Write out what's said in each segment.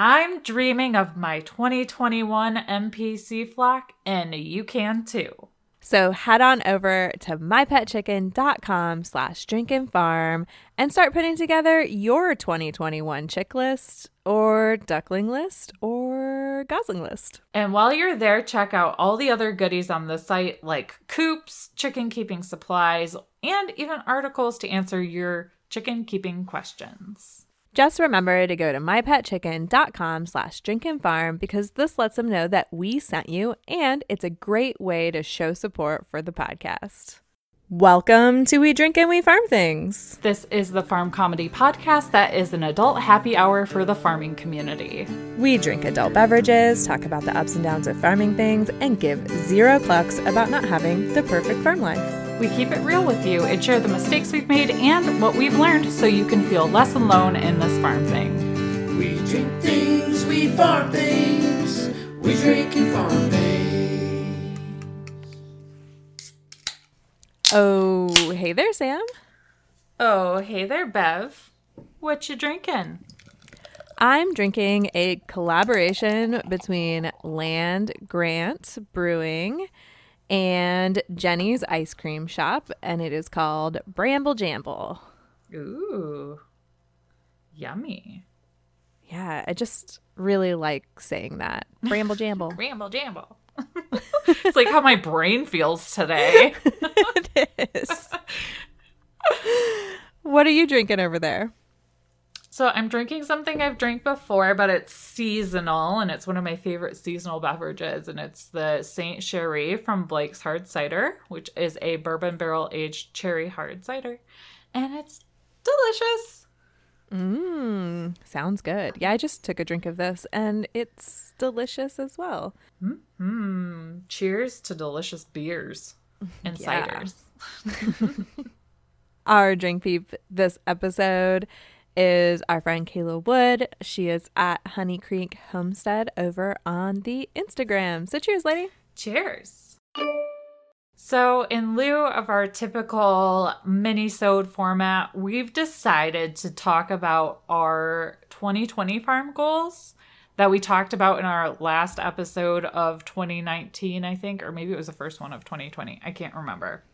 I'm dreaming of my 2021 MPC flock, and you can too. So head on over to mypetchicken.com slash drinkinfarm and start putting together your 2021 chick list or duckling list or gosling list. And while you're there, check out all the other goodies on the site like coops, chicken keeping supplies, and even articles to answer your chicken keeping questions. Just remember to go to mypetchicken.com slash drinkinfarm because this lets them know that we sent you and it's a great way to show support for the podcast. Welcome to We Drink and We Farm Things. This is the Farm Comedy Podcast that is an adult happy hour for the farming community. We drink adult beverages, talk about the ups and downs of farming things, and give zero clucks about not having the perfect farm life. We keep it real with you and share the mistakes we've made and what we've learned so you can feel less alone in this farm thing. We drink things, we farm things, we drink and farm things. Oh, hey there, Sam. Oh, hey there, Bev. What you drinking? I'm drinking a collaboration between Land Grant Brewing and Jeni's Ice Cream Shop, and it is called Bramble Jamble. Ooh, yummy. Yeah, I just really like saying that. Bramble Jamble. Ramble jamble. it's like how my brain feels today. it is. what are you drinking over there? So I'm drinking something I've drank before, but it's seasonal and it's one of my favorite seasonal beverages. And it's the Saint Cherie from Blake's Hard Cider, which is a bourbon barrel aged cherry hard cider. And it's delicious. Mmm, sounds good. Yeah, I just took a drink of this and it's delicious as well. Hmm. Cheers to delicious beers and Yeah. ciders. Our drink peep this episode is our friend Kayla Wood. She is at Honey Creek Homestead over on the Instagram. So cheers, lady. Cheers. So, in lieu of our typical mini-sode format, we've decided to talk about our 2020 farm goals that we talked about in our last episode of 2019, I think, or maybe it was the first one of 2020. I can't remember.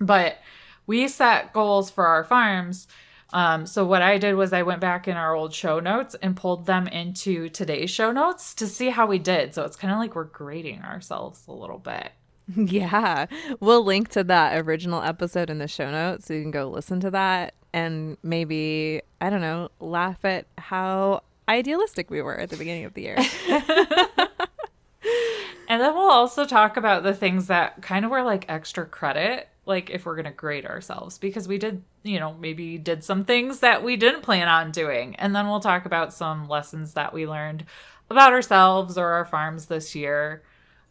But we set goals for our farms. Um, so what I did was I went back in our old show notes and pulled them into today's show notes to see how we did. So it's kind of like we're grading ourselves a little bit. Yeah, we'll link to that original episode in the show notes so you can go listen to that and maybe, I don't know, laugh at how idealistic we were at the beginning of the year. And then we'll also talk about the things that kind of were like extra credit, like if we're going to grade ourselves, because we did, you know, maybe did some things that we didn't plan on doing. And then we'll talk about some lessons that we learned about ourselves or our farms this year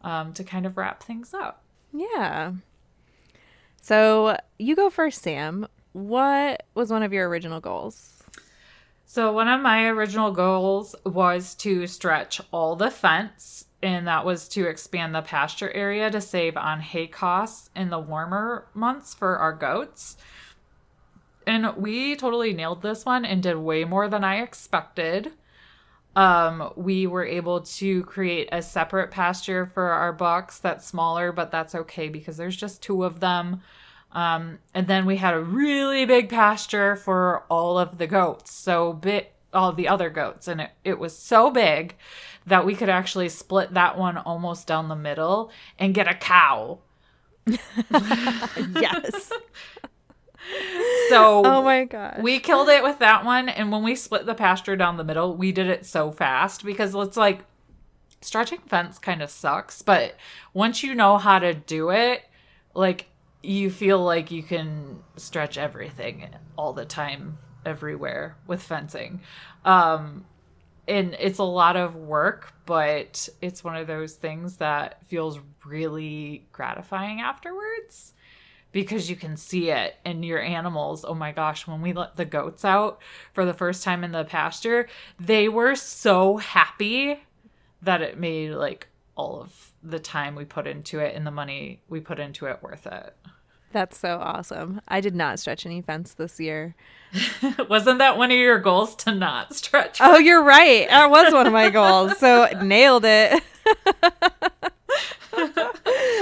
um, to kind of wrap things up. yeah. So you go first, Sam. What was one of your original goals? So, one of my original goals was to stretch all the fence, and that was to expand the pasture area to save on hay costs in the warmer months for our goats. And we totally nailed this one and did way more than I expected. Um, we were able to create a separate pasture for our bucks that's smaller, but that's okay because there's just two of them. Um, and then we had a really big pasture for all of the goats. So bit all the other goats. And it, it was so big that we could actually split that one almost down the middle and get a cow. Yes. So oh my god we killed it with that one. And when we split the pasture down the middle, we did it so fast because it's like stretching fence kind of sucks. But once you know how to do it, like you feel like you can stretch everything all the time, everywhere with fencing. Um, and it's a lot of work, but it's one of those things that feels really gratifying afterwards because you can see it in your animals. Oh my gosh, when we let the goats out for the first time in the pasture, they were so happy that it made like all of the time we put into it and the money we put into it worth it. That's so awesome. I did not stretch any fence this year. Wasn't that one of your goals to not stretch? Oh, you're right. That was one of my goals. So nailed it.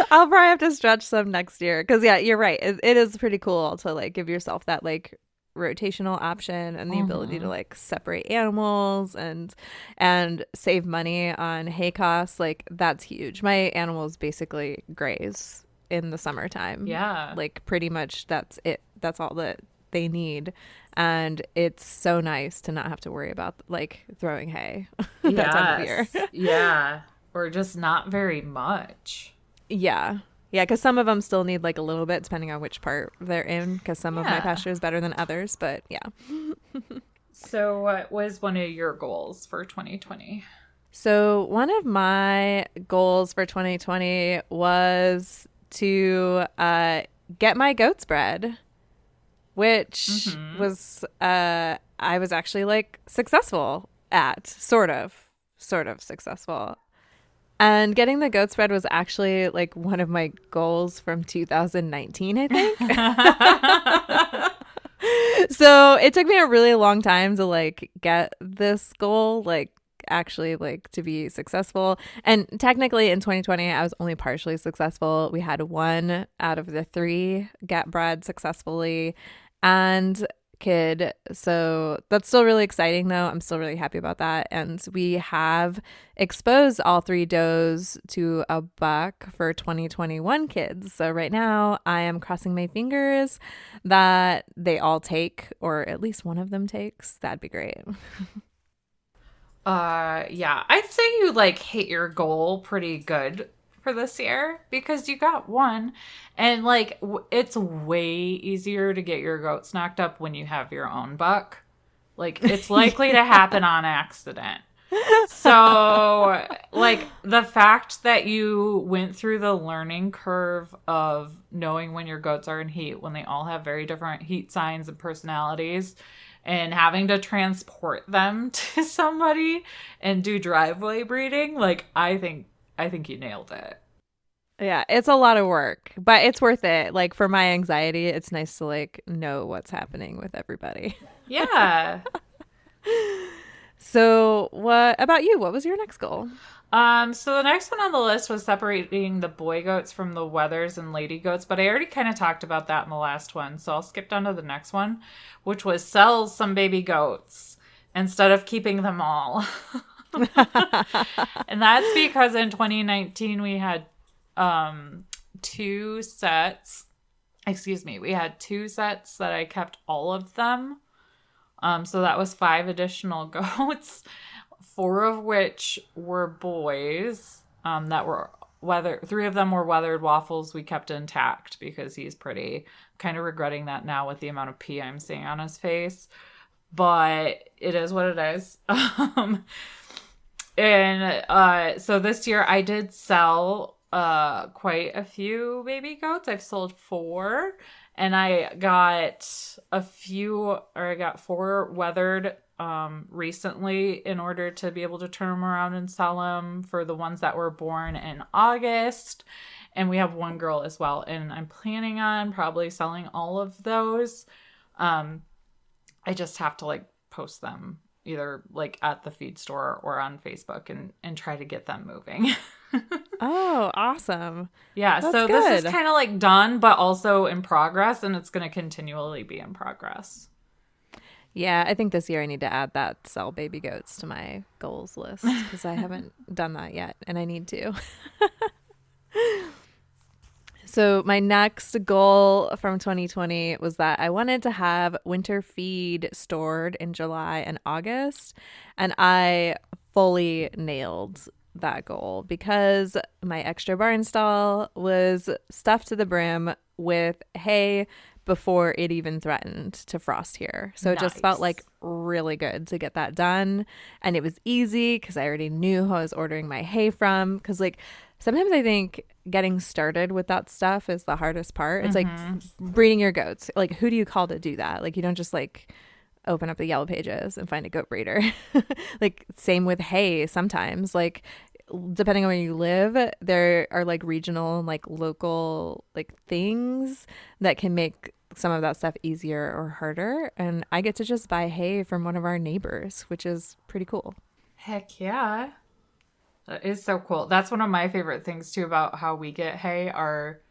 I'll probably have to stretch some next year because yeah, you're right. It, it is pretty cool to like give yourself that like rotational option and the ability to mm-hmm. like separate animals and and save money on hay costs. Like that's huge. My animals basically graze in the summertime. Yeah. Like pretty much that's it. That's all that they need. And it's so nice to not have to worry about like throwing hay that time of year. Yeah. Or just not very much. Yeah. Yeah, because some of them still need like a little bit, depending on which part they're in. Because some of my pasture is better than others, but yeah. So, what was one of your goals for 2020? So one of my goals for 2020 was to uh, get my goats bred, which was uh, I was actually like successful at, sort of, sort of successful. And getting the goats bred was actually like one of my goals from 2019, I think. so it took me a really long time to like get this goal like actually like to be successful. And technically in 2020 i was only partially successful. We had one out of the three get bred successfully and kid. So that's still really exciting though. I'm still really happy about that. And we have exposed all three does to a buck for 2021 kids. So right now i am crossing my fingers that they all take or at least one of them takes. That'd be great Uh, yeah, I'd say you like hit your goal pretty good for this year because you got one, and like w- it's way easier to get your goats knocked up when you have your own buck. Like it's likely to happen on accident. So, like the fact that you went through the learning curve of knowing when your goats are in heat, when they all have very different heat signs and personalities, and having to transport them to somebody and do driveway breeding, like I think I think you nailed it. Yeah, it's a lot of work, but it's worth it. Like for my anxiety, it's nice to like know what's happening with everybody. Yeah. So, what about you? What was your next goal? Um, so the next one on the list was separating the boy goats from the wethers and lady goats, but I already kind of talked about that in the last one, so I'll skip down to the next one, which was sell some baby goats instead of keeping them all. and that's because in 2019 we had um two sets excuse me we had two sets that i kept all of them um so that was five additional goats four of which were boys um that were wether three of them were wethered waffles we kept intact because he's pretty kind of regretting that now with the amount of pee i'm seeing on his face. But it is what it is. Um and uh so this year i did sell uh quite a few baby goats. I've sold four and i got a few or i got four wethered um recently in order to be able to turn them around and sell them for the ones that were born in august and we have one girl as well and i'm planning on probably selling all of those um I just have to like post them either like at the feed store or on Facebook and and try to get them moving. Oh, awesome. yeah, That's so this is kind of like done but also in progress and it's going to continually be in progress. Yeah, I think this year I need to add that sell baby goats to my goals list because I haven't done that yet and I need to. so, my next goal from 2020 was that I wanted to have winter feed stored in July and August, and I fully nailed that goal because my extra barn stall was stuffed to the brim with hay before it even threatened to frost here. So it just felt like really good to get that done. And it was easy because I already knew who I was ordering my hay from. Because, like, sometimes I think getting started with that stuff is the hardest part. It's like mm-hmm. breeding your goats. Like, who do you call to do that? Like, you don't just like open up the yellow pages and find a goat breeder. like, same with hay sometimes. Like, depending on where you live, there are like regional and like local like things that can make some of that stuff easier or harder. And I get to just buy hay from one of our neighbors, which is pretty cool. Heck yeah. That is so cool. That's one of my favorite things too about how we get hay. Our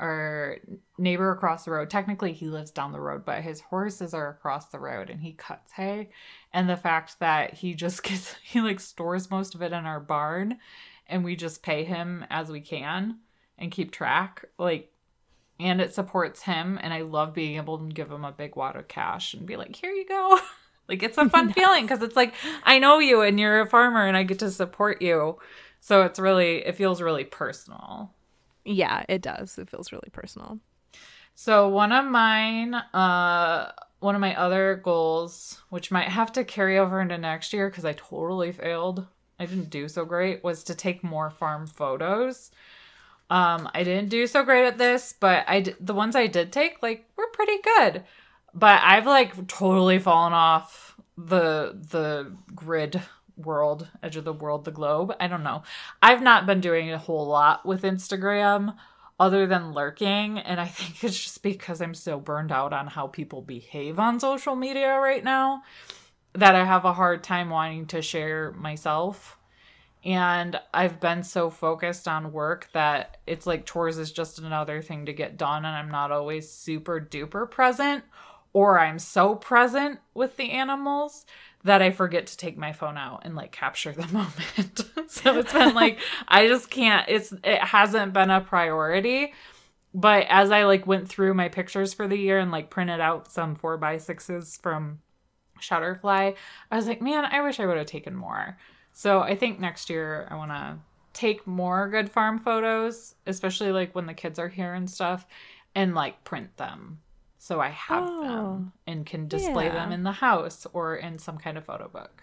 our neighbor across the road, technically he lives down the road, but his horses are across the road and he cuts hay. And the fact that he just gets he like stores most of it in our barn and we just pay him as we can and keep track. Like and it supports him and I love being able to give him a big wad of cash and be like, "Here you go." Like it's a fun feeling because it's like I know you and you're a farmer and I get to support you. So it's really it feels really personal. Yeah, it does. It feels really personal. So one of mine, uh one of my other goals, which might have to carry over into next year because I totally failed. I didn't do so great, was to take more farm photos. Um, I didn't do so great at this, but I d- the ones I did take like were pretty good but I've like totally fallen off the the grid world, edge of the world, the globe. I don't know. I've not been doing a whole lot with Instagram other than lurking, and I think it's just because I'm so burned out on how people behave on social media right now that I have a hard time wanting to share myself. And I've been so focused on work that it's like chores is just another thing to get done, and I'm not always super duper present or I'm so present with the animals that I forget to take my phone out and like capture the moment. so it's been like I just can't it's it hasn't been a priority. But as I like went through my pictures for the year and like printed out some four by sixes from Shutterfly, I was like, man, I wish I would have taken more. So I think next year I want to take more good farm photos, especially like when the kids are here and stuff, and like print them so I have oh, them and can display yeah. them in the house or in some kind of photo book.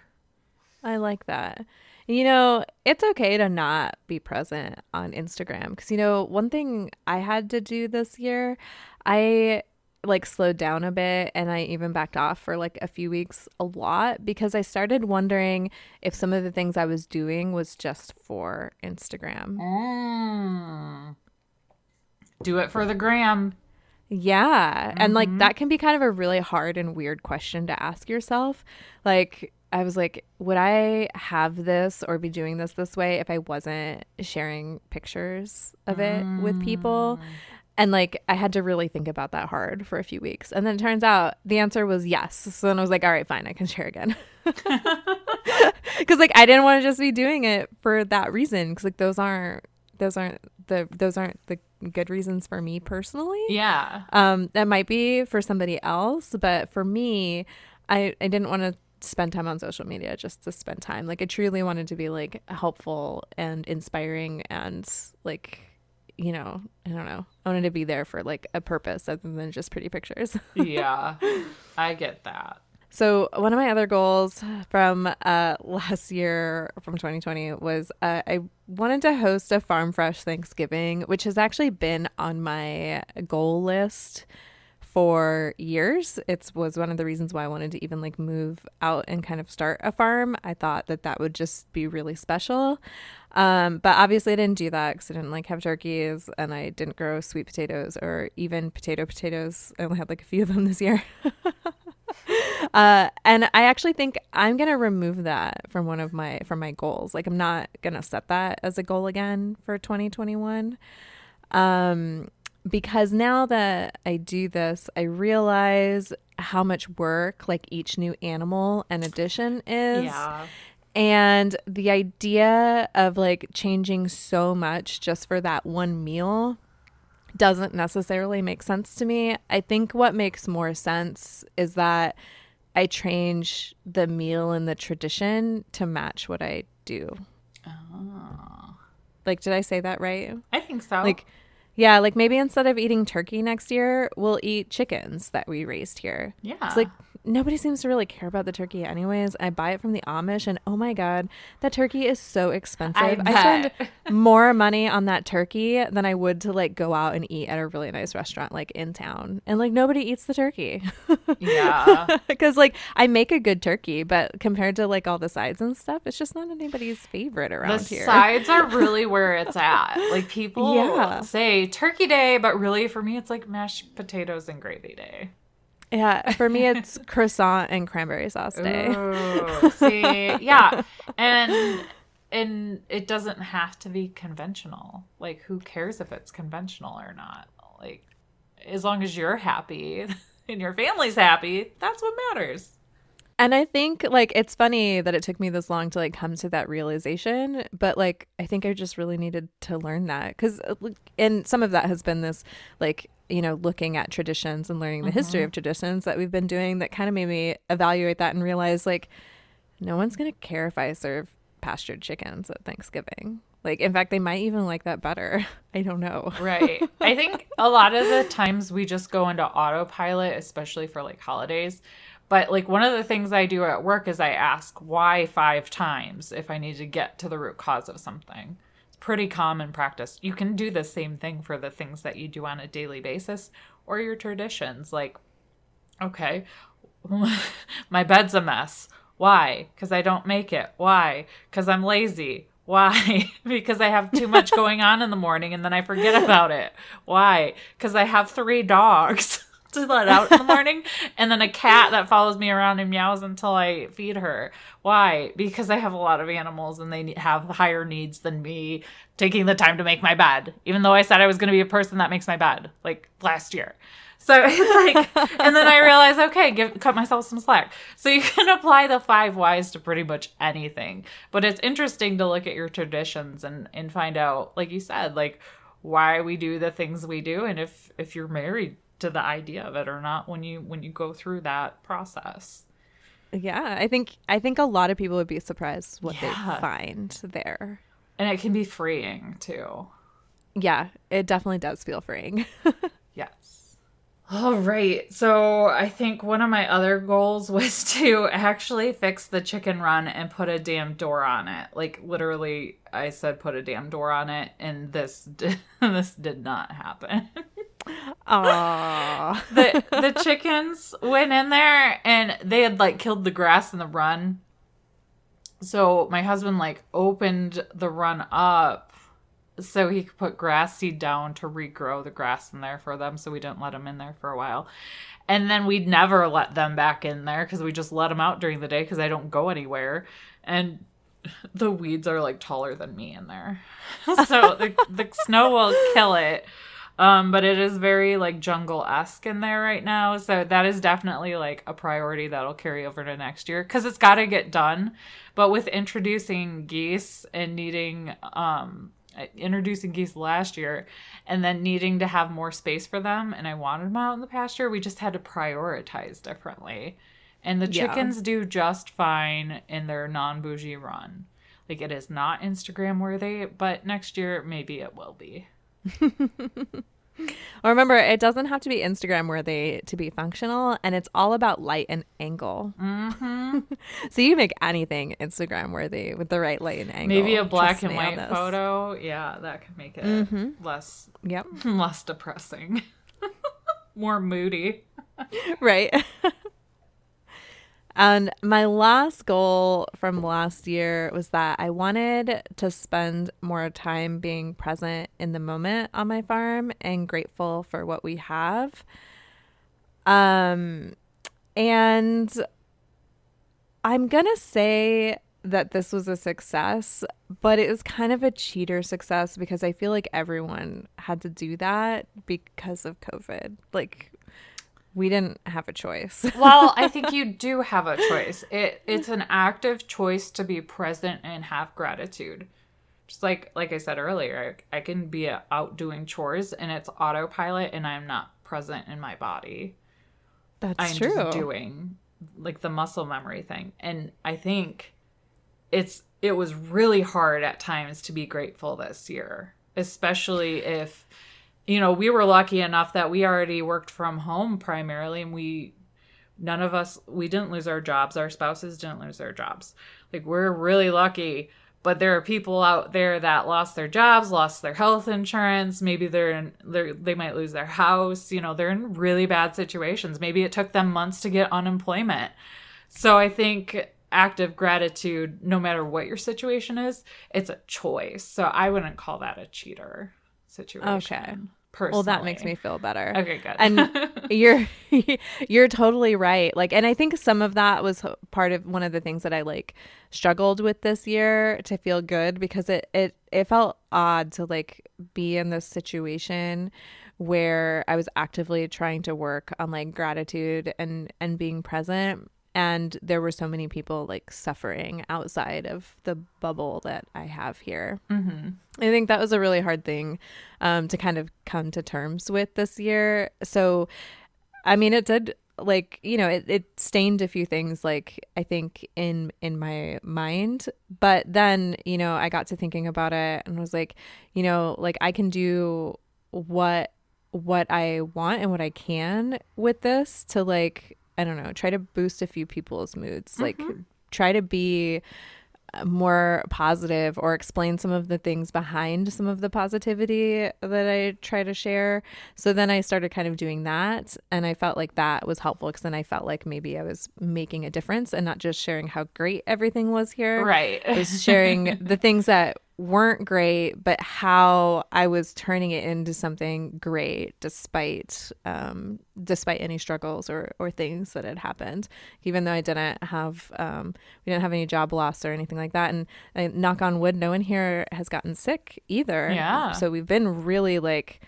I like that. You know, it's okay to not be present on Instagram because, you know, one thing I had to do this year, I like slowed down a bit and I even backed off for like a few weeks a lot because I started wondering if some of the things I was doing was just for Instagram. Mm. Do it for the gram. Yeah. Mm-hmm. And like mm-hmm. that can be kind of a really hard and weird question to ask yourself. Like, I was like, would I have this or be doing this this way if I wasn't sharing pictures of it mm. with people? Mm. And like, I had to really think about that hard for a few weeks. And then it turns out the answer was yes. So then I was like, all right, fine, I can share again. Because like, I didn't want to just be doing it for that reason. Because like, those aren't, those aren't the, those aren't the good reasons for me personally. Yeah. Um, that might be for somebody else, but for me, I, I didn't want to spend time on social media just to spend time. Like I truly wanted to be like helpful and inspiring and like you know, I don't know. I wanted to be there for like a purpose other than just pretty pictures. yeah. I get that. So one of my other goals from uh, last year, from 2020, was uh, I wanted to host a Farm Fresh Thanksgiving, which has actually been on my goal list for years. It was one of the reasons why I wanted to even like move out and kind of start a farm. I thought that that would just be really special. Um, but obviously, I didn't do that because I didn't like have turkeys and I didn't grow sweet potatoes or even potato potatoes. I only had like a few of them this year. uh, and I actually think I'm gonna remove that from one of my from my goals. Like I'm not gonna set that as a goal again for 2021. Um, because now that I do this, I realize how much work like each new animal and addition is. Yeah. And the idea of like changing so much just for that one meal doesn't necessarily make sense to me. I think what makes more sense is that I change the meal and the tradition to match what I do. Oh. Like, did I say that right? I think so. Like, yeah, like maybe instead of eating turkey next year, we'll eat chickens that we raised here. Yeah. like nobody seems to really care about the turkey anyways. I buy it from the Amish and oh my god, that turkey is so expensive. I I, spend more money on that turkey than I would to like go out and eat at a really nice restaurant like in town. And like nobody eats the turkey. Yeah. Cuz like I make a good turkey, but compared to like all the sides and stuff, it's just not anybody's favorite around the here. sides are really where it's at. Like people Yeah. say turkey day, but really for me it's like mashed potatoes and gravy day. Yeah, for me it's croissant and cranberry sauce day. Ooh, see, yeah, and and it doesn't have to be conventional. Like, who cares if it's conventional or not? Like, as long as you're happy and your family's happy, that's what matters. And I think like it's funny that it took me this long to like come to that realization, but like I think I just really needed to learn that cuz uh, and some of that has been this like you know looking at traditions and learning the history mm-hmm. of traditions that we've been doing that kind of made me evaluate that and realize like no one's going to care if I serve pastured chickens at Thanksgiving. Like in fact they might even like that better. I don't know. Right. I think a lot of the times we just go into autopilot, especially for like holidays. But like one of the things I do at work is I ask why five times if I need to get to the root cause of something. Pretty common practice. You can do the same thing for the things that you do on a daily basis or your traditions. Like, okay, my bed's a mess. Why? Because I don't make it. Why? Because I'm lazy. Why? because I have too much going on in the morning and then I forget about it. Why? Because I have three dogs to let out in the morning and then a cat that follows me around and meows until I feed her. Why? Because I have a lot of animals and they have higher needs than me taking the time to make my bed, even though I said I was going to be a person that makes my bed like last year. So it's like, and then I realize, okay, give cut myself some slack. So you can apply the five whys to pretty much anything. But it's interesting to look at your traditions and and find out, like you said, like why we do the things we do, and if if you're married to the idea of it or not when you when you go through that process. Yeah, I think I think a lot of people would be surprised what Yeah. they find there. And it can be freeing too. Yeah, it definitely does feel freeing. Yes. All right. So I think one of my other goals was to actually fix the chicken run and put a damn door on it. Like literally, I said put a damn door on it, and this did, this did not happen. The the chickens went in there and they had like killed the grass in the run. So my husband like opened the run up so he could put grass seed down to regrow the grass in there for them so we didn't let them in there for a while. And then we'd never let them back in there cuz we just let them out during the day cuz I don't go anywhere. And the weeds are like taller than me in there. so the, the snow will kill it. Um, but it is very like jungle esque in there right now. So that is definitely like a priority that'll carry over to next year because it's got to get done. But with introducing geese and needing, um, introducing geese last year and then needing to have more space for them, and I wanted them out in the pasture, we just had to prioritize differently. And the Yeah. chickens do just fine in their non bougie run. Like it is not Instagram worthy, but next year maybe it will be. Well, remember, it doesn't have to be Instagram worthy to be functional, and it's all about light and angle. Mm-hmm. So you make anything Instagram worthy with the right light and angle. Maybe a black and white this. photo. Yeah, that could make it Mhm. less Yep. less depressing. More moody. right. And my last goal from last year was that I wanted to spend more time being present in the moment on my farm and grateful for what we have. Um and I'm going to say that this was a success, but it was kind of a cheater success because I feel like everyone had to do that because of COVID. Like we didn't have a choice. Well, I think you do have a choice. It it's an active choice to be present and have gratitude. Just like like I said earlier, I can be out doing chores and it's autopilot and I'm not present in my body. That's I'm true. just doing like the muscle memory thing. And I think it's it was really hard at times to be grateful this year, especially if you know, we were lucky enough that we already worked from home primarily and we none of us we didn't lose our jobs. Our spouses didn't lose their jobs. Like we're really lucky but there are people out there that lost their jobs lost their health insurance. Maybe they're in they're, they might lose their house. You know they're in really bad situations. Maybe it took them months to get unemployment. So i think active gratitude no matter what your situation is it's a choice. So i wouldn't call that a cheater situation. Okay. Personally. Well, that makes me feel better. okay good and you're you're totally right like and i think some of that was part of one of the things that i like struggled with this year to feel good because it it it felt odd to like be in this situation where i was actively trying to work on like gratitude and and being present and there were so many people like suffering outside of the bubble that i have here. Hmm I think that was a really hard thing um, to kind of come to terms with this year. So, I mean, it did like you know it, it stained a few things like i think in in my mind. But then you know i got to thinking about it and was like you know like i can do what what i want and what i can with this to like i don't know try to boost a few people's moods like mm-hmm. try to be uh, more positive or explain some of the things behind some of the positivity that I try to share. So then I started kind of doing that. And I felt like that was helpful because then I felt like maybe I was making a difference and not just sharing how great everything was here. right I was sharing the things that weren't great, but how I was turning it into something great despite um, despite any struggles or, or things that had happened. Even though I didn't have um, we didn't have any job loss or anything like that, and, and knock on wood, no one here has gotten sick either. Yeah. So we've been really like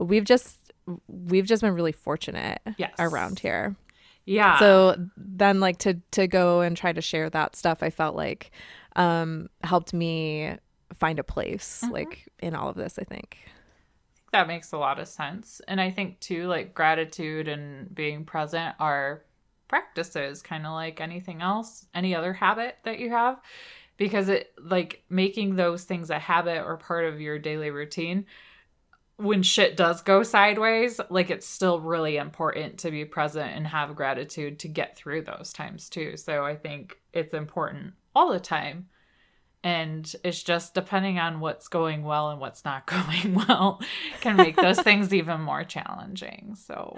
we've just we've just been really fortunate Yes. around here yeah so then like to to go and try to share that stuff i felt like um helped me find a place like in all of this i think. That makes a lot of sense. And i think too like gratitude and being present are practices kind of like anything else any other habit that you have. Because it like making those things a habit or part of your daily routine when shit does go sideways like it's still really important to be present and have gratitude to get through those times too. So i think it's important all the time. And it's just depending on what's going well and what's not going well can make those things even more challenging. So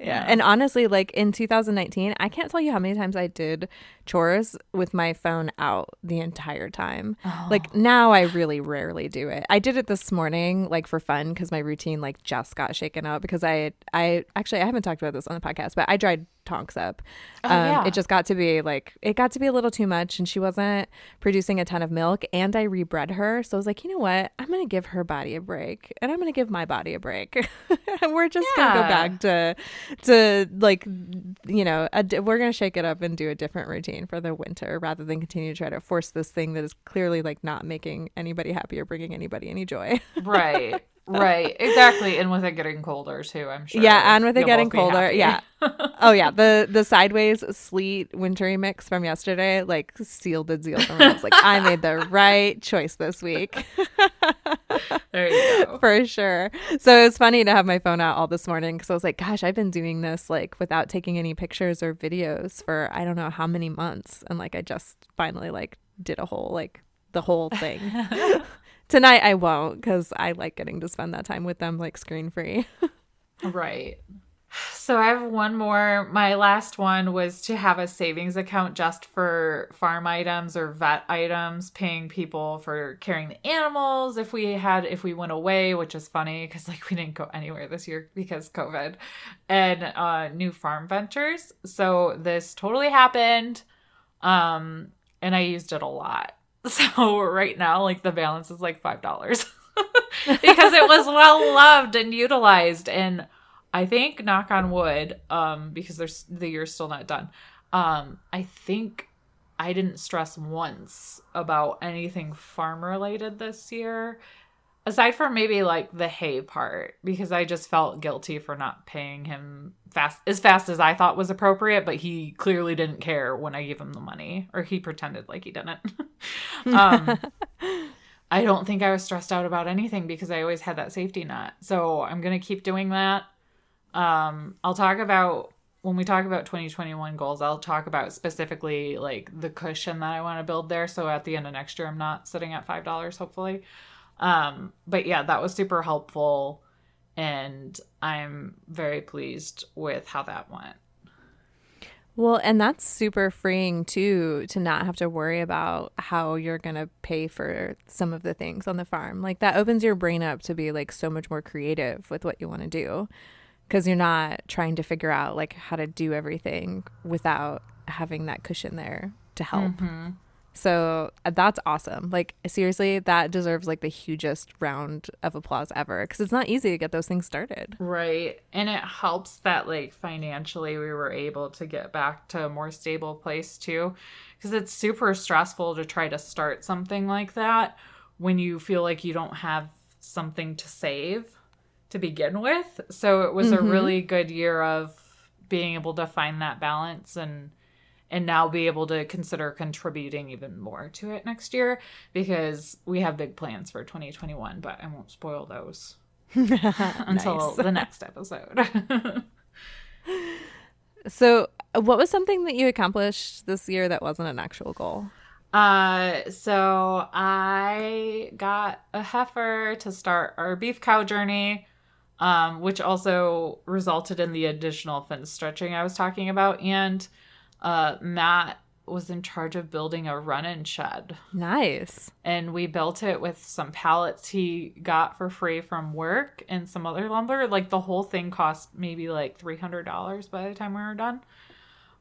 yeah. and honestly like in 2019 i can't tell you how many times i did chores with my phone out the entire time. Oh. Like now i really rarely do it. I did it this morning like for fun because my routine like just got shaken up because i i actually i haven't talked about this on the podcast but i dried tonks up. Um, yeah. it just got to be like it got to be a little too much and she wasn't producing a ton of milk and i rebred her. So i was like you know what? I'm gonna give her body a break and i'm gonna give my body a break. And we're just gonna go back to to like you know a, di- we're gonna shake it up and do a different routine for the winter rather than continue to try to force this thing that is clearly like not making anybody happy or bringing anybody any joy. Right right exactly and with it getting colder too i'm sure yeah and with it getting colder yeah oh yeah the the sideways sleet wintry mix from yesterday like sealed the deal for me i was like i made the right choice this week there you go for sure. So it's funny to have my phone out all this morning because I was like, gosh, I've been doing this like without taking any pictures or videos for I don't know how many months. And like I just finally like did a whole like the whole thing. Tonight I won't because I like getting to spend that time with them like screen free. Right. So I have one more. My last one was to have a savings account just for farm items or vet items, paying people for carrying the animals if we had if we went away, which is funny because like we didn't go anywhere this year because COVID, and uh, new farm ventures. So this totally happened, um, and I used it a lot. So right now, like the balance is like five dollars. because it was well loved and utilized and i think knock on wood um because there's the year's still not done um i think i didn't stress once about anything farm related this year aside from maybe like the hay part because i just felt guilty for not paying him fast as fast as i thought was appropriate but he clearly didn't care when i gave him the money or he pretended like he didn't um I don't think I was stressed out about anything because I always had that safety net. So I'm going to keep doing that. Um, I'll talk about when we talk about 2021 goals, I'll talk about specifically like the cushion that I want to build there. So at the end of next year, I'm not sitting at five dollars, hopefully. Um, but yeah, that was super helpful, and I'm very pleased with how that went. Well, and that's super freeing too to not have to worry about how you're going to pay for some of the things on the farm. Like that opens your brain up to be like so much more creative with what you want to do because you're not trying to figure out like how to do everything without having that cushion there to help. Mm-hmm. So uh, that's awesome. Like seriously, that deserves like the hugest round of applause ever because it's not easy to get those things started. Right. And it helps that like financially we were able to get back to a more stable place too because it's super stressful to try to start something like that when you feel like you don't have something to save to begin with. So it was Mhm. a really good year of being able to find that balance and and now be able to consider contributing even more to it next year because we have big plans for 2021, but I won't spoil those until the next episode. So, uh, what was something that you accomplished this year that wasn't an actual goal? uh, so I got a heifer to start our beef cow journey, um, which also resulted in the additional fin stretching I was talking about. And uh, Matt was in charge of building a run-in shed. Nice. and we built it with some pallets he got for free from work and some other lumber. Like the whole thing cost maybe like three hundred dollars by the time we were done,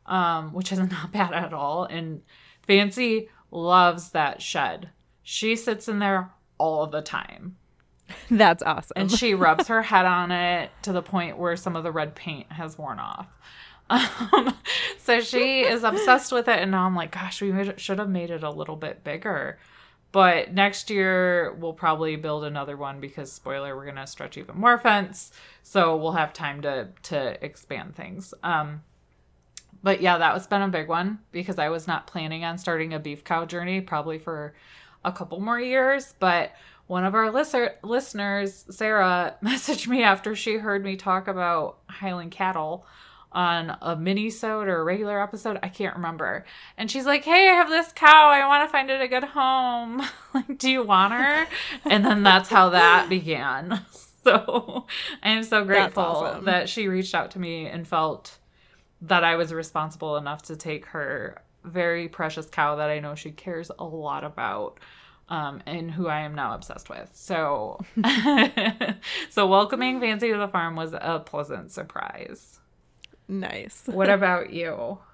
um, which is not bad at all. And Fancy loves that shed. She sits in there all the time, That's awesome. and she rubs her head on it to the point where some of the red paint has worn off. Um, so she is obsessed with it, and now I'm like, gosh, we should have made it a little bit bigger. But next year we'll probably build another one because spoiler, we're gonna stretch even more fence, so we'll have time to to expand things. Um, but yeah, that was been a big one because I was not planning on starting a beef cow journey probably for a couple more years. But one of our listener listeners, Sarah, messaged me after she heard me talk about Highland cattle on a mini sode or a regular episode. I can't remember. And she's like, Hey, I have this cow. I want to find it a good home. like, do you want her? and then that's how that began. So I am so grateful awesome. that she reached out to me and felt that I was responsible enough to take her very precious cow that I know she cares a lot about. Um, and who I am now obsessed with. So, so welcoming Fancy to the farm was a pleasant surprise. Nice. What about you?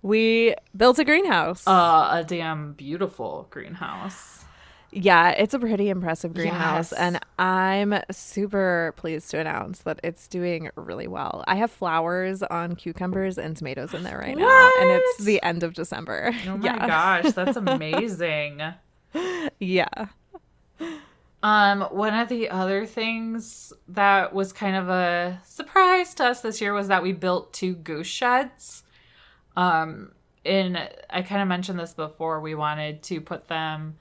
We built a greenhouse. Uh, a damn beautiful greenhouse. yeah, it's a pretty impressive greenhouse. Yes. And I'm super pleased to announce that it's doing really well. I have flowers on cucumbers and tomatoes in there right now. And it's the end of December. Oh my yeah. gosh, that's amazing. Yeah. Um, one of the other things that was kind of a surprise to us this year was that we built two goose sheds. Um, and I kind of mentioned this before. We wanted to put them,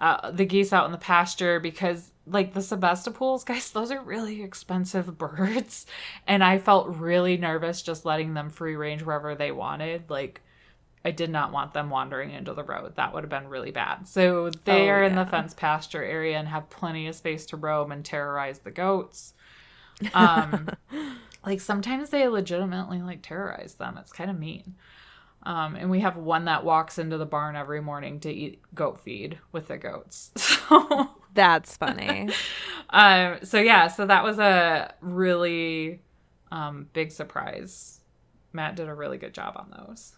uh, the geese out in the pasture because, like the Sebastopol's, guys, those are really expensive birds, and I felt really nervous just letting them free range wherever they wanted. Like, I did not want them wandering into the road. That would have been really bad. So they Oh, are in the yeah. fence pasture area and have plenty of space to roam and terrorize the goats. Um, like sometimes they legitimately like terrorize them. It's kind of mean. Um, and we have one that walks into the barn every morning to eat goat feed with the goats. So, That's funny. um, so yeah, so that was a really um, big surprise. Matt did a really good job on those.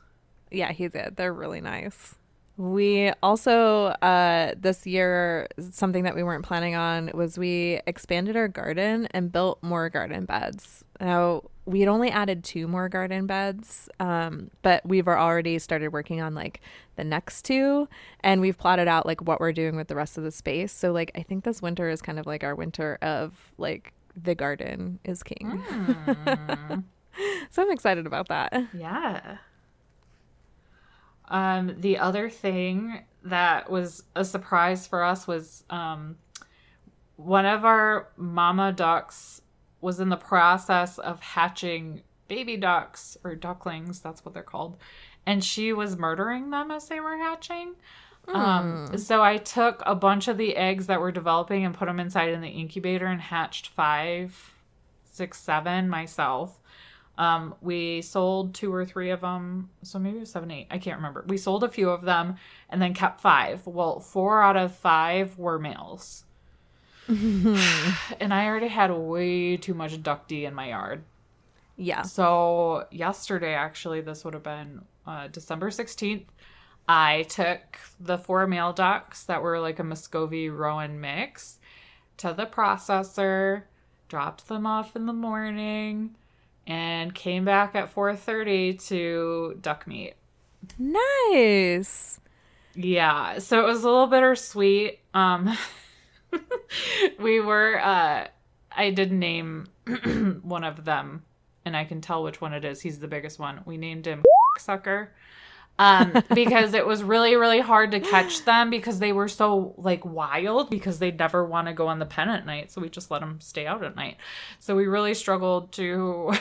Yeah, he did. They're really nice. We also uh this year something that we weren't planning on was we expanded our garden and built more garden beds. Now, we had only added two more garden beds, um, but we've already started working on like the next two and we've plotted out like what we're doing with the rest of the space. So like I think this winter is kind of like our winter of like the garden is king. Hmm. so I'm excited about that. Yeah. Um, the other thing that was a surprise for us was um, one of our mama ducks was in the process of hatching baby ducks or ducklings, that's what they're called. And she was murdering them as they were hatching. Um, so I took a bunch of the eggs that were developing and put them inside in the incubator and hatched five, six, seven myself. Um, we sold two or three of them, so maybe it was seven, eight. I can't remember. We sold a few of them and then kept five. Well, four out of five were males, and I already had way too much duck D in my yard. Yeah. So yesterday, actually, this would have been uh, December sixteenth. I took the four male ducks that were like a Muscovy Rouen mix to the processor, dropped them off in the morning, and came back at four thirty to duck meat. Nice. Yeah, so it was a little bittersweet. Um, we were, uh, I did name one of them, and I can tell which one it is. He's the biggest one. We named him Sucker. Um, because it was really, really hard to catch them because they were so like wild because they never want to go on the pen at night. So we just let them stay out at night. So we really struggled to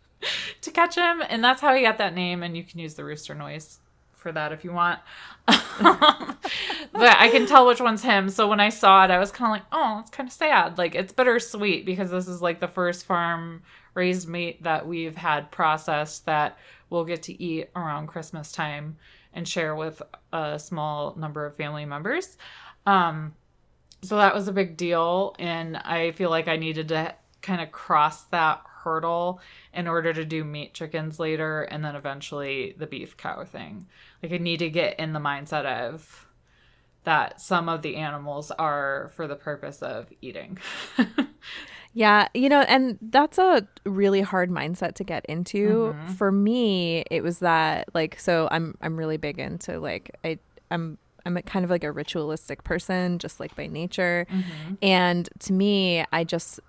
to catch him, and that's how he got that name. And you can use the rooster noise for that if you want. but I can tell which one's him. So when I saw it, I was kind of like, oh, it's kind of sad. Like it's bittersweet because this is like the first farm raised meat that we've had processed that we'll get to eat around Christmas time and share with a small number of family members. Um, so that was a big deal. And I feel like I needed to kind of cross that hurdle in order to do meat chickens later and then eventually the beef cow thing. Like I need to get in the mindset of that some of the animals are for the purpose of eating. Yeah, you know, and that's a really hard mindset to get into. Mm-hmm. For me, it was that like so I'm I'm really big into like I I'm I'm a kind of like a ritualistic person just like by nature. Mm-hmm. And to me, I just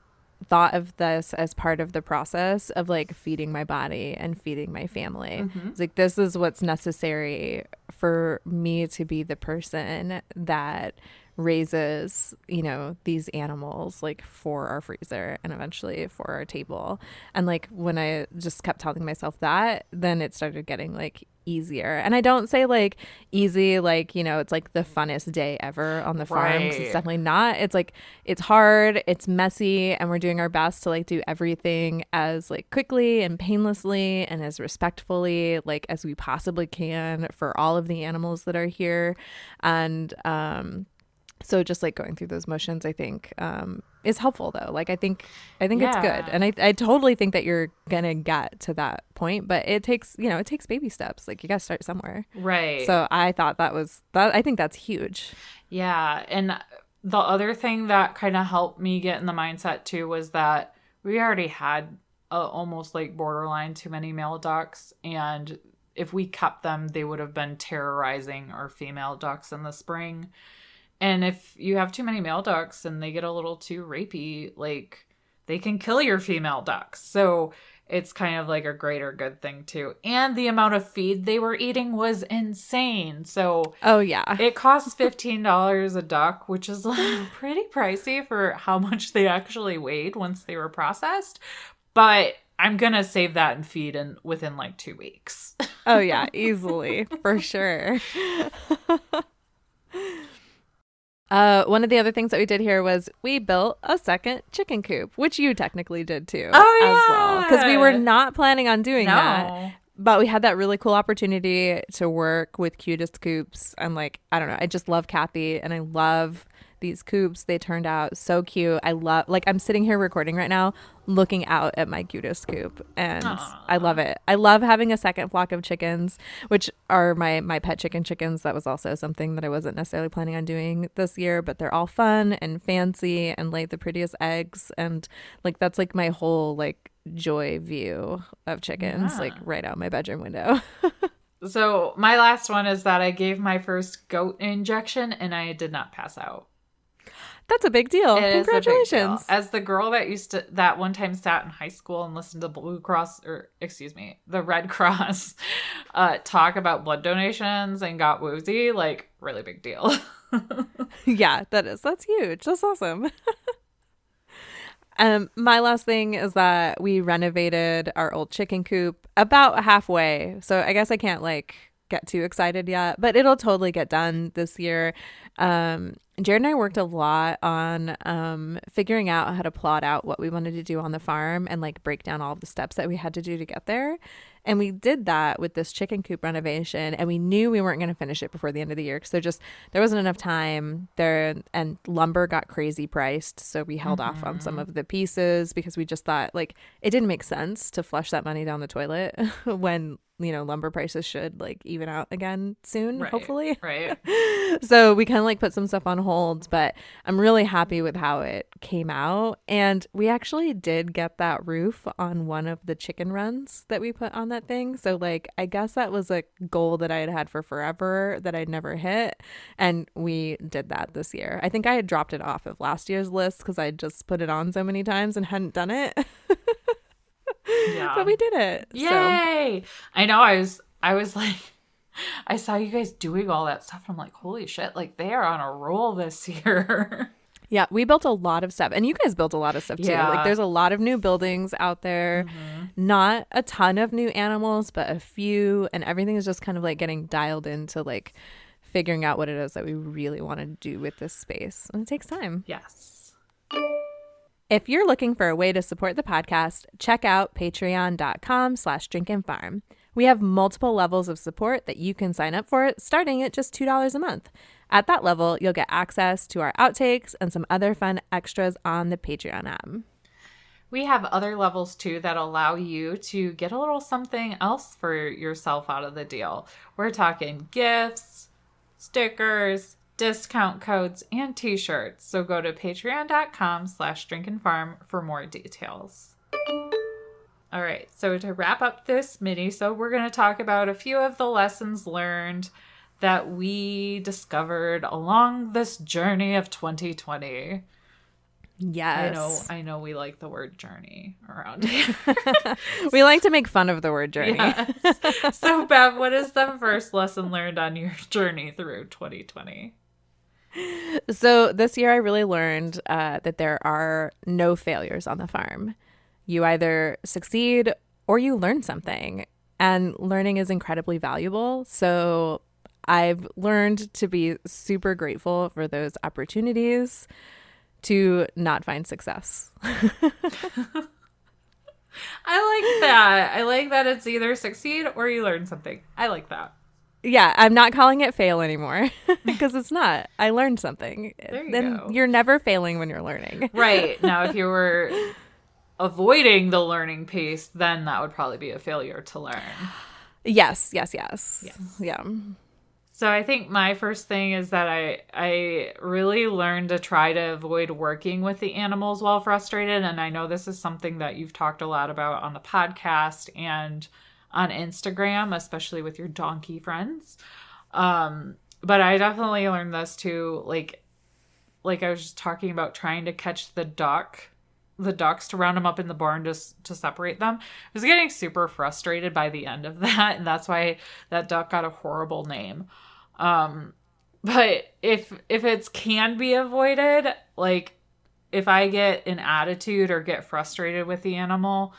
thought of this as part of the process of like feeding my body and feeding my family. Mm-hmm. It's like this is what's necessary for me to be the person that raises, you know, these animals like for our freezer and eventually for our table. And like when I just kept telling myself that, then it started getting like easier. And I don't say like easy like, you know, it's like the funnest day ever on the farm. Right. it's definitely not. It's like it's hard, it's messy, and we're doing our best to like do everything as like quickly and painlessly and as respectfully like as we possibly can for all of the animals that are here. And um so just like going through those motions i think um is helpful though. Like i think i think it's good. And I, I totally think that you're gonna get to that point but it takes you know it takes baby steps. Like you gotta start somewhere. Right. so i thought that was that i think that's huge. Yeah, and the other thing that kind of helped me get in the mindset too was that we already had a, almost like borderline too many male ducks, and if we kept them, they would have been terrorizing our female ducks in the spring. And if you have too many male ducks and they get a little too rapey, like they can kill your female ducks. So it's kind of like a greater good thing too. And the amount of feed they were eating was insane. So oh yeah it costs fifteen dollars a duck, which is like pretty pricey for how much they actually weighed once they were processed. But I'm gonna save that and feed in within like two weeks. oh yeah easily for sure Uh, one of the other things that we did here was we built a second chicken coop, which you technically did too, Oh, as well, because we were not planning on doing that. but we had that really cool opportunity to work with cutest coops and like i don't know i just love kathy and i love these coops. They turned out so cute. I love like i'm sitting here recording right now looking out at my cutest coop and i love it. I love having a second flock of chickens which are my my pet chicken chickens. That was also something that i wasn't necessarily planning on doing this year but they're all fun and fancy and lay the prettiest eggs. And like that's like my whole like joy view of chickens like right out my bedroom window. So my last one is that I gave my first goat injection and I did not pass out. That's a big deal It a big deal. congratulations As the girl that used to that one time sat in high school and listened to Blue Cross or excuse me, the Red Cross uh talk about blood donations and got woozy, like really big deal. yeah that is that's huge that's awesome Um, my last thing is that we renovated our old chicken coop about halfway. So I guess I can't like get too excited yet, but it'll totally get done this year. Um, Jared and I worked a lot on um, figuring out how to plot out what we wanted to do on the farm and like break down all of the steps that we had to do to get there. And we did that with this chicken coop renovation, and we knew we weren't going to finish it before the end of the year because there just there wasn't enough time there, and lumber got crazy priced, so we held off on some of the pieces because we just thought like it didn't make sense to flush that money down the toilet when you know lumber prices should like even out again soon, Right, hopefully Right. so we kind of like put some stuff on hold, but I'm really happy with how it came out. And we actually did get that roof on one of the chicken runs that we put on that thing. So, like, I guess that was a goal that I had had for forever that I'd never hit. And we did that this year. I think I had dropped it off of last year's list because I just put it on so many times and hadn't done it. Yeah. but we did it. So. Yay! I know. I was. I was like. I saw you guys doing all that stuff. I'm like, holy shit! Like they are on a roll this year. Yeah, we built a lot of stuff, and you guys built a lot of stuff too. Yeah. Like, there's a lot of new buildings out there, mm-hmm. not a ton of new animals, but a few, and everything is just kind of like getting dialed into like figuring out what it is that we really want to do with this space, and it takes time. yes. If you're looking for a way to support the podcast, check out patreon.com slash drinkinfarm. We have multiple levels of support that you can sign up for, starting at just $2 a month. At that level, you'll get access to our outtakes and some other fun extras on the Patreon app. We have other levels too that allow you to get a little something else for yourself out of the deal. We're talking gifts, stickers, discount codes, and t-shirts. So go to patreon.com slash drinkinfarm for more details. All right, so to wrap up this mini, so we're going to talk about a few of the lessons learned that we discovered along this journey of 2020. Yes. I know, I know we like the word journey around here. we like to make fun of the word journey. Yes. so, Bev, what is the first lesson learned on your journey through 2020? So this year, I really learned uh, that there are no failures on the farm. You either succeed or you learn something, and learning is incredibly valuable. So I've learned to be super grateful for those opportunities to not find success. I like that. I like that it's either succeed or you learn something. I like that. Yeah, I'm not calling it fail anymore because it's not. I learned something. There you then go. you're never failing when you're learning. Right. Now, if you were avoiding the learning piece, then that would probably be a failure to learn. Yes, yes, yes. Yes. Yeah. So I think my first thing is that I I really learned to try to avoid working with the animals while frustrated and I know this is something that you've talked a lot about on the podcast and on Instagram, especially with your donkey friends. Um but I definitely learned this too like like I was just talking about trying to catch the duck the ducks to round them up in the barn just to separate them. I was getting super frustrated by the end of that, and that's why that duck got a horrible name. Um, but if if it's can be avoided, like if I get an attitude or get frustrated with the animal,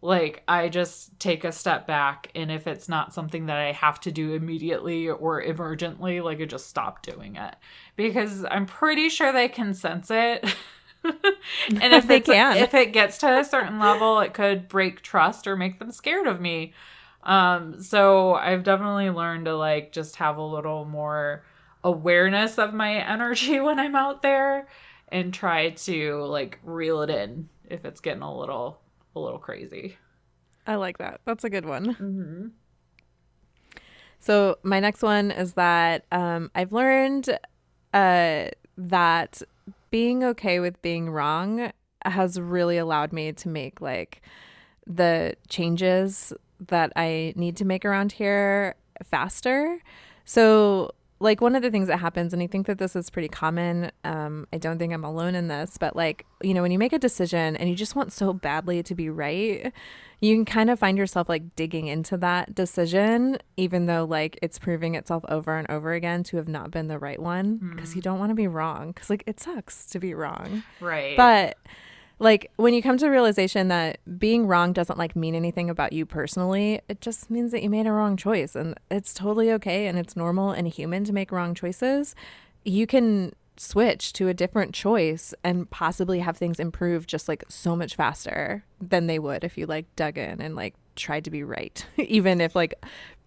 like I just take a step back, and if it's not something that I have to do immediately or emergently, like I just stop doing it because I'm pretty sure they can sense it. and if They can. if it gets to a certain level, it could break trust or make them scared of me. Um, so I've definitely learned to like just have a little more awareness of my energy when I'm out there and try to like reel it in if it's getting a little a little crazy. I like that. That's a good one. Mm-hmm. So my next one is that um, I've learned uh, that being okay with being wrong has really allowed me to make like the changes that I need to make around here faster. So like one of the things that happens and i think that this is pretty common um, i don't think i'm alone in this but like you know when you make a decision and you just want so badly to be right you can kind of find yourself like digging into that decision even though like it's proving itself over and over again to have not been the right one because you don't want to be wrong because like it sucks to be wrong Right. but like when you come to the realization that being wrong doesn't like mean anything about you personally, it just means that you made a wrong choice and it's totally okay and it's normal and human to make wrong choices. You can switch to a different choice and possibly have things improve just like so much faster than they would if you like dug in and like tried to be right. Even if like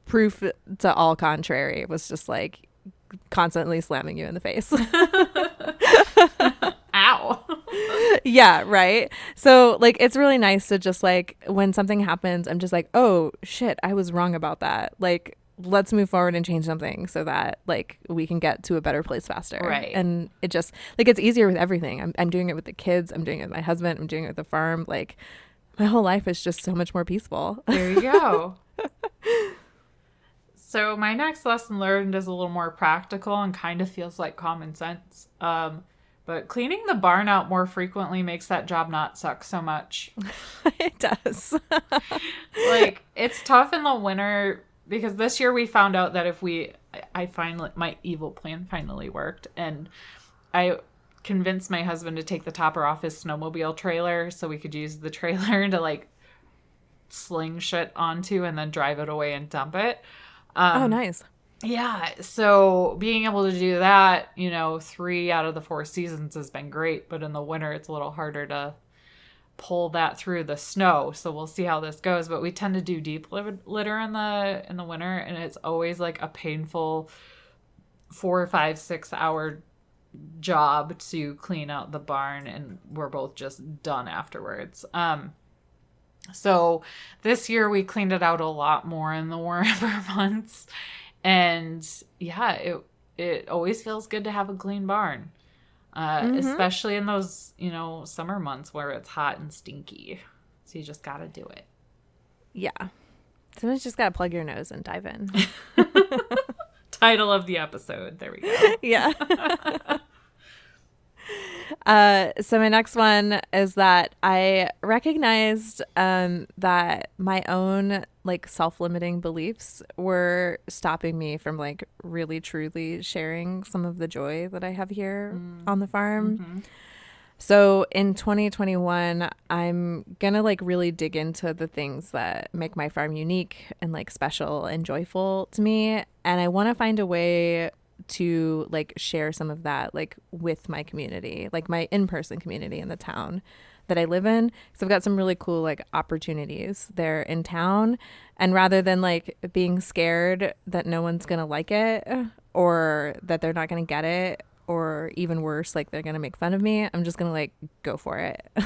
proof to all contrary was just like constantly slamming you in the face. Ow. Yeah, right. So like it's really nice to just like when something happens, I'm just like, oh shit, I was wrong about that. Like let's move forward and change something so that like we can get to a better place faster. Right. And it just like it's easier with everything. I'm I'm doing it with the kids, I'm doing it with my husband, I'm doing it with the farm. Like my whole life is just so much more peaceful. There you go. so my next lesson learned is a little more practical and kind of feels like common sense. Um, but cleaning the barn out more frequently makes that job not suck so much. it does. like it's tough in the winter because this year we found out that if we I finally my evil plan finally worked and I convinced my husband to take the topper off his snowmobile trailer so we could use the trailer to like sling shit onto and then drive it away and dump it. Um, oh, nice. Yeah, so being able to do that, you know, three out of the four seasons has been great, but in the winter it's a little harder to pull that through the snow. So we'll see how this goes. But we tend to do deep litter in the in the winter, and it's always like a painful four, five, six hour job to clean out the barn, and we're both just done afterwards. Um, so this year we cleaned it out a lot more in the warmer months and yeah it it always feels good to have a clean barn uh, mm-hmm. especially in those you know summer months where it's hot and stinky. So you just gotta do it. Yeah. Sometimes just gotta plug your nose and dive in. Title of the episode. There we go. Yeah uh, so my next one is that I recognized um, that my own like self-limiting beliefs were stopping me from like really truly sharing some of the joy that I have here mm. on the farm. Mm-hmm. So in 2021, I'm going to like really dig into the things that make my farm unique and like special and joyful to me and I want to find a way to like share some of that like with my community, like my in-person community in the town that I live in. So I've got some really cool like opportunities there in town. And rather than like being scared that no one's going to like it or that they're not going to get it or even worse, like they're going to make fun of me, I'm just going to like go for it.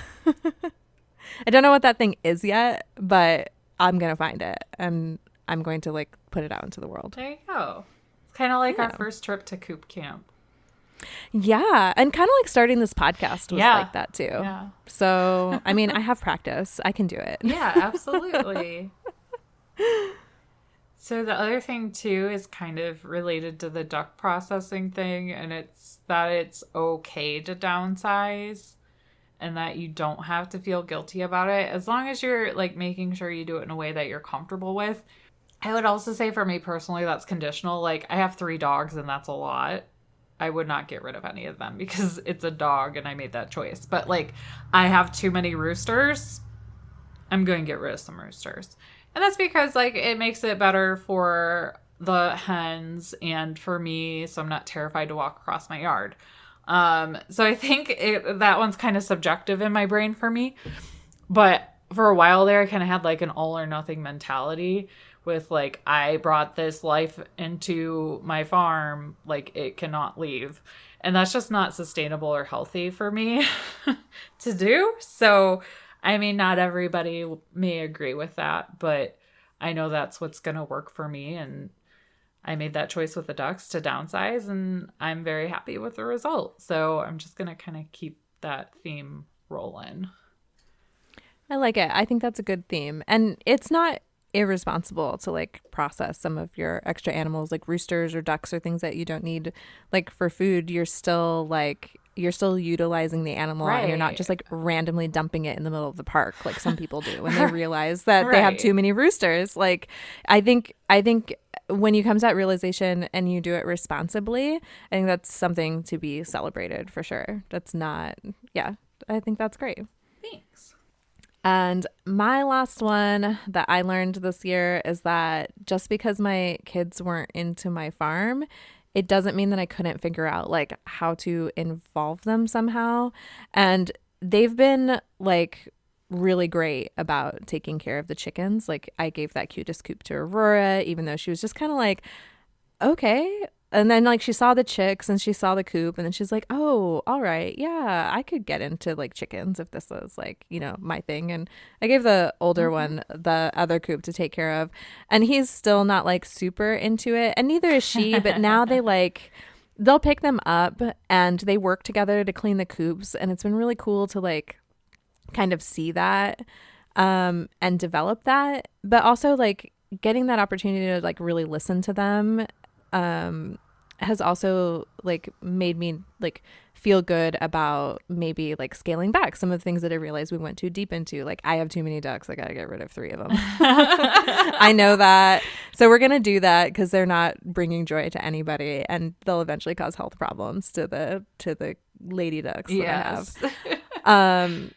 I don't know what that thing is yet, but I'm going to find it and I'm going to like put it out into the world. There you go. Kind of like our first trip to Coop Camp. Yeah, and kind of like starting this podcast was yeah. like that too. Yeah. So, I mean, I have practice. I can do it. Yeah, absolutely. so the other thing too is kind of related to the duck processing thing and it's that it's okay to downsize and that you don't have to feel guilty about it as long as you're like making sure you do it in a way that you're comfortable with I would also say for me personally, that's conditional. Like, I have three dogs, and that's a lot. I would not get rid of any of them because it's a dog and I made that choice. But, like, I have too many roosters. I'm going to get rid of some roosters. And that's because, like, it makes it better for the hens and for me, so I'm not terrified to walk across my yard. Um, so I think it, that one's kind of subjective in my brain for me. But for a while there, I kind of had like an all or nothing mentality with like I brought this life into my farm, like it cannot leave. And that's just not sustainable or healthy for me to do. So, I mean, not everybody may agree with that, but I know that's what's going to work for me and I made that choice with the ducks to downsize and I'm very happy with the result. So, I'm just going to kind of keep that theme rolling. I like it. I think that's a good theme. And it's not irresponsible to like process some of your extra animals like roosters or ducks or things that you don't need like for food you're still like you're still utilizing the animal right. and you're not just like randomly dumping it in the middle of the park like some people do when they realize that right. they have too many roosters like i think i think when you come to that realization and you do it responsibly i think that's something to be celebrated for sure that's not yeah i think that's great. And my last one that I learned this year is that just because my kids weren't into my farm, it doesn't mean that I couldn't figure out like how to involve them somehow. And they've been like really great about taking care of the chickens. Like I gave that cutest coop to Aurora, even though she was just kind of like, okay, and then like she saw the chicks and she saw the coop and then she's like oh all right. Yeah i could get into like chickens if this was like you know my thing. And i gave the older mm-hmm. one the other coop to take care of. And he's still not like super into it and neither is she but now they like they'll pick them up and they work together to clean the coops and it's been really cool to like kind of see that um and develop that. But also like getting that opportunity to like really listen to them um has also like made me like feel good about maybe like scaling back some of the things that I realized we went too deep into. Like I have too many ducks. I got to get rid of three of them. I know that. So we're going to do that cuz they're not bringing joy to anybody and they'll eventually cause health problems to the to the lady ducks that yes. I have. um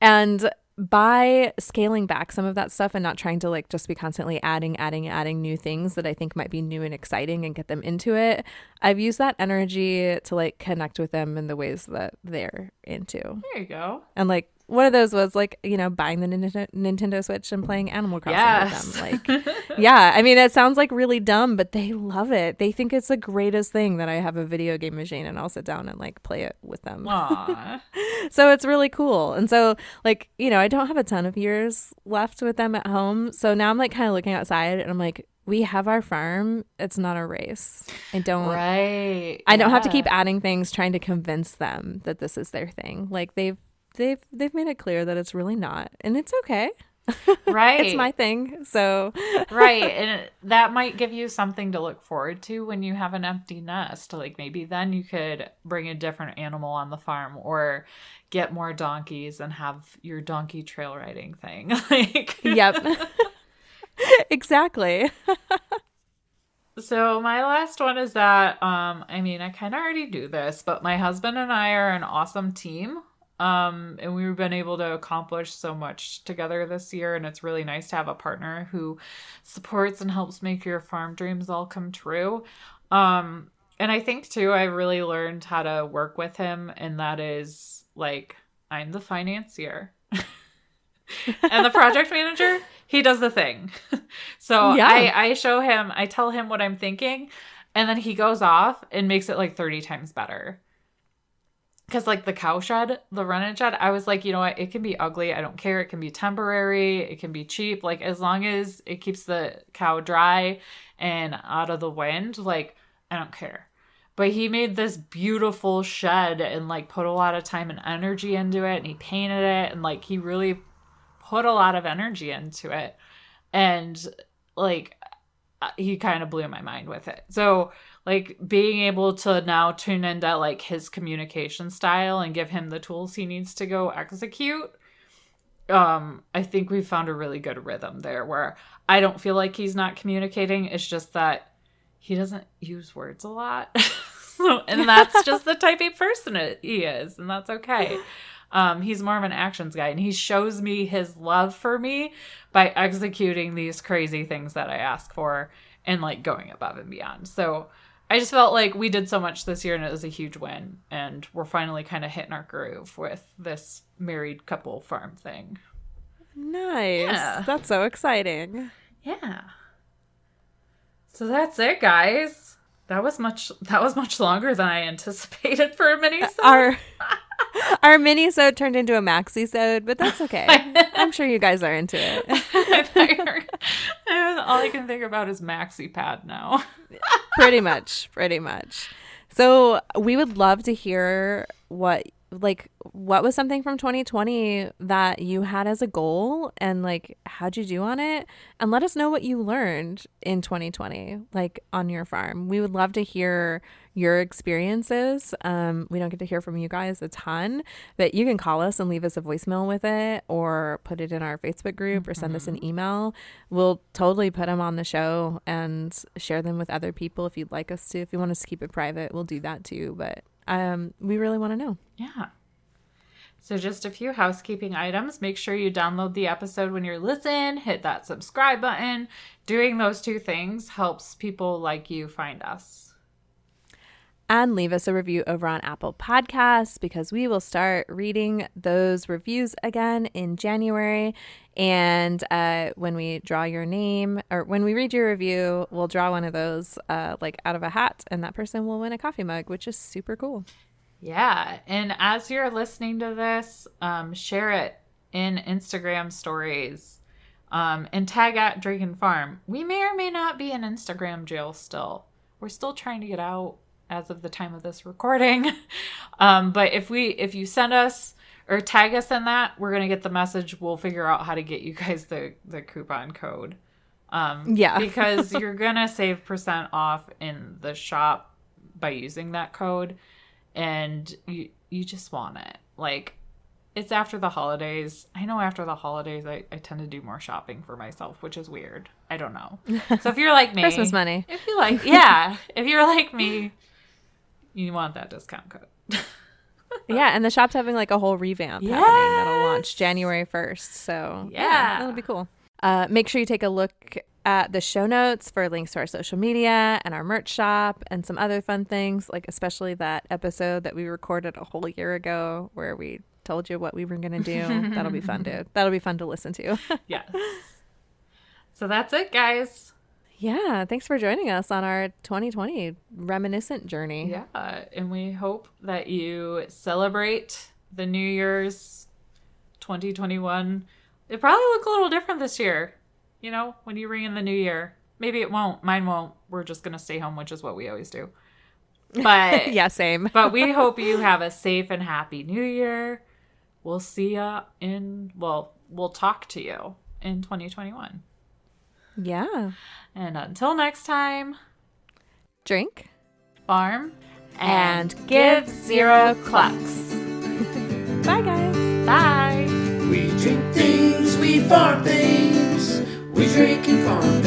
and by scaling back some of that stuff and not trying to like just be constantly adding adding adding new things that i think might be new and exciting and get them into it i've used that energy to like connect with them in the ways that they're into. There you go. And like one of those was like you know buying the Nintendo Switch and playing Animal Crossing yes. with them. Like, yeah, I mean it sounds like really dumb, but they love it. They think it's the greatest thing that I have a video game machine and I'll sit down and like play it with them. so it's really cool. And so like you know I don't have a ton of years left with them at home, so now I'm like kind of looking outside and I'm like we have our farm. It's not a race. I don't right. I don't have to keep adding things trying to convince them that this is their thing. Like they've they've they've made it clear that it's really not, and it's okay. Right. it's my thing. So Right. And that might give you something to look forward to when you have an empty nest. Like maybe then you could bring a different animal on the farm or get more donkeys and have your donkey trail riding thing. like Yep. exactly. So my last one is that um I mean I kind of already do this, but my husband and I are an awesome team. Um, and we've been able to accomplish so much together this year. And it's really nice to have a partner who supports and helps make your farm dreams all come true. Um, and I think too, I really learned how to work with him, and that is like, I'm the financier. and the project manager, he does the thing. so yeah. I, I show him, I tell him what I'm thinking, and then he goes off and makes it like 30 times better because like the cow shed, the run shed, I was like, you know what, it can be ugly. I don't care. It can be temporary. It can be cheap. Like as long as it keeps the cow dry and out of the wind, like I don't care. But he made this beautiful shed and like put a lot of time and energy into it and he painted it and like he really put a lot of energy into it. And like uh, he kind of blew my mind with it. So like being able to now tune into like his communication style and give him the tools he needs to go execute um i think we found a really good rhythm there where i don't feel like he's not communicating. It's just that he doesn't use words a lot. So, and that's just the type of person he is and that's okay. Um, he's more of an actions guy and he shows me his love for me by executing these crazy things that i ask for and like going above and beyond. So I just felt like we did so much this year and it was a huge win. And we're finally kind of hitting our groove with this married couple farm thing. Nice. Yeah. That's so exciting. Yeah. So that's it, guys. That was much that was much longer than I anticipated for a mini Our our mini sode turned into a maxi sode, but that's okay. I'm sure you guys are into it. All I can think about is maxi pad now. pretty much, pretty much. So we would love to hear what like what was something from 2020 that you had as a goal? And like how'd you do on it? And let us know what you learned in 2020 like on your farm. We would love to hear your experiences. Um, we don't get to hear from you guys a ton but you can call us and leave us a voicemail with it or put it in our facebook group mm-hmm. or send us an mm-hmm. email. We'll totally put them on the show and share them with other people if you'd like us to. If you want us to keep it private we'll do that too but um, we really want to know. Yeah. So, just a few housekeeping items. Make sure you download the episode when you're listening, hit that subscribe button. Doing those two things helps people like you find us. And leave us a review over on Apple Podcasts because we will start reading those reviews again in January. And uh, when we draw your name or when we read your review, we'll draw one of those uh, like out of a hat, and that person will win a coffee mug, which is super cool. Yeah. And as you're listening to this, um, share it in Instagram stories um, and tag at Drinkin Farm. We may or may not be in Instagram jail still. We're still trying to get out as of the time of this recording. um, but if we if you send us or tag us in that, we're gonna get the message. We'll figure out how to get you guys the the coupon code. Um, Yeah. because you're gonna save percent off in the shop by using that code, and you you just want it. Like it's after the holidays. I know after the holidays, I, I tend to do more shopping for myself, which is weird. I don't know. So if you're like me, Christmas money. if you like, yeah, if you're like me, you want that discount code. Yeah, and the shop's having like a whole revamp happening that'll launch January 1st. So, Yeah. that'll be cool. Uh, make sure you take a look at the show notes for links to our social media and our merch shop and some other fun things, like especially that episode that we recorded a whole year ago where we told you what we were going to do. That'll be fun, dude. That'll be fun to listen to. yes. So that's it, guys. Yeah, thanks for joining us on our 2020 reminiscent journey. Yeah, and we hope that you celebrate the New Year's 2021. It probably look a little different this year. You know, when you ring in the new year. Maybe it won't. Mine won't. We're just gonna stay home, which is what we always do. But yeah, same. but we hope you have a safe and happy new year. We'll see you in well, we'll talk to you in 2021. Yeah. And until next time, Drink. farm And give zero clucks. Bye, guys. Bye. We drink things, we farm things. We drink and farm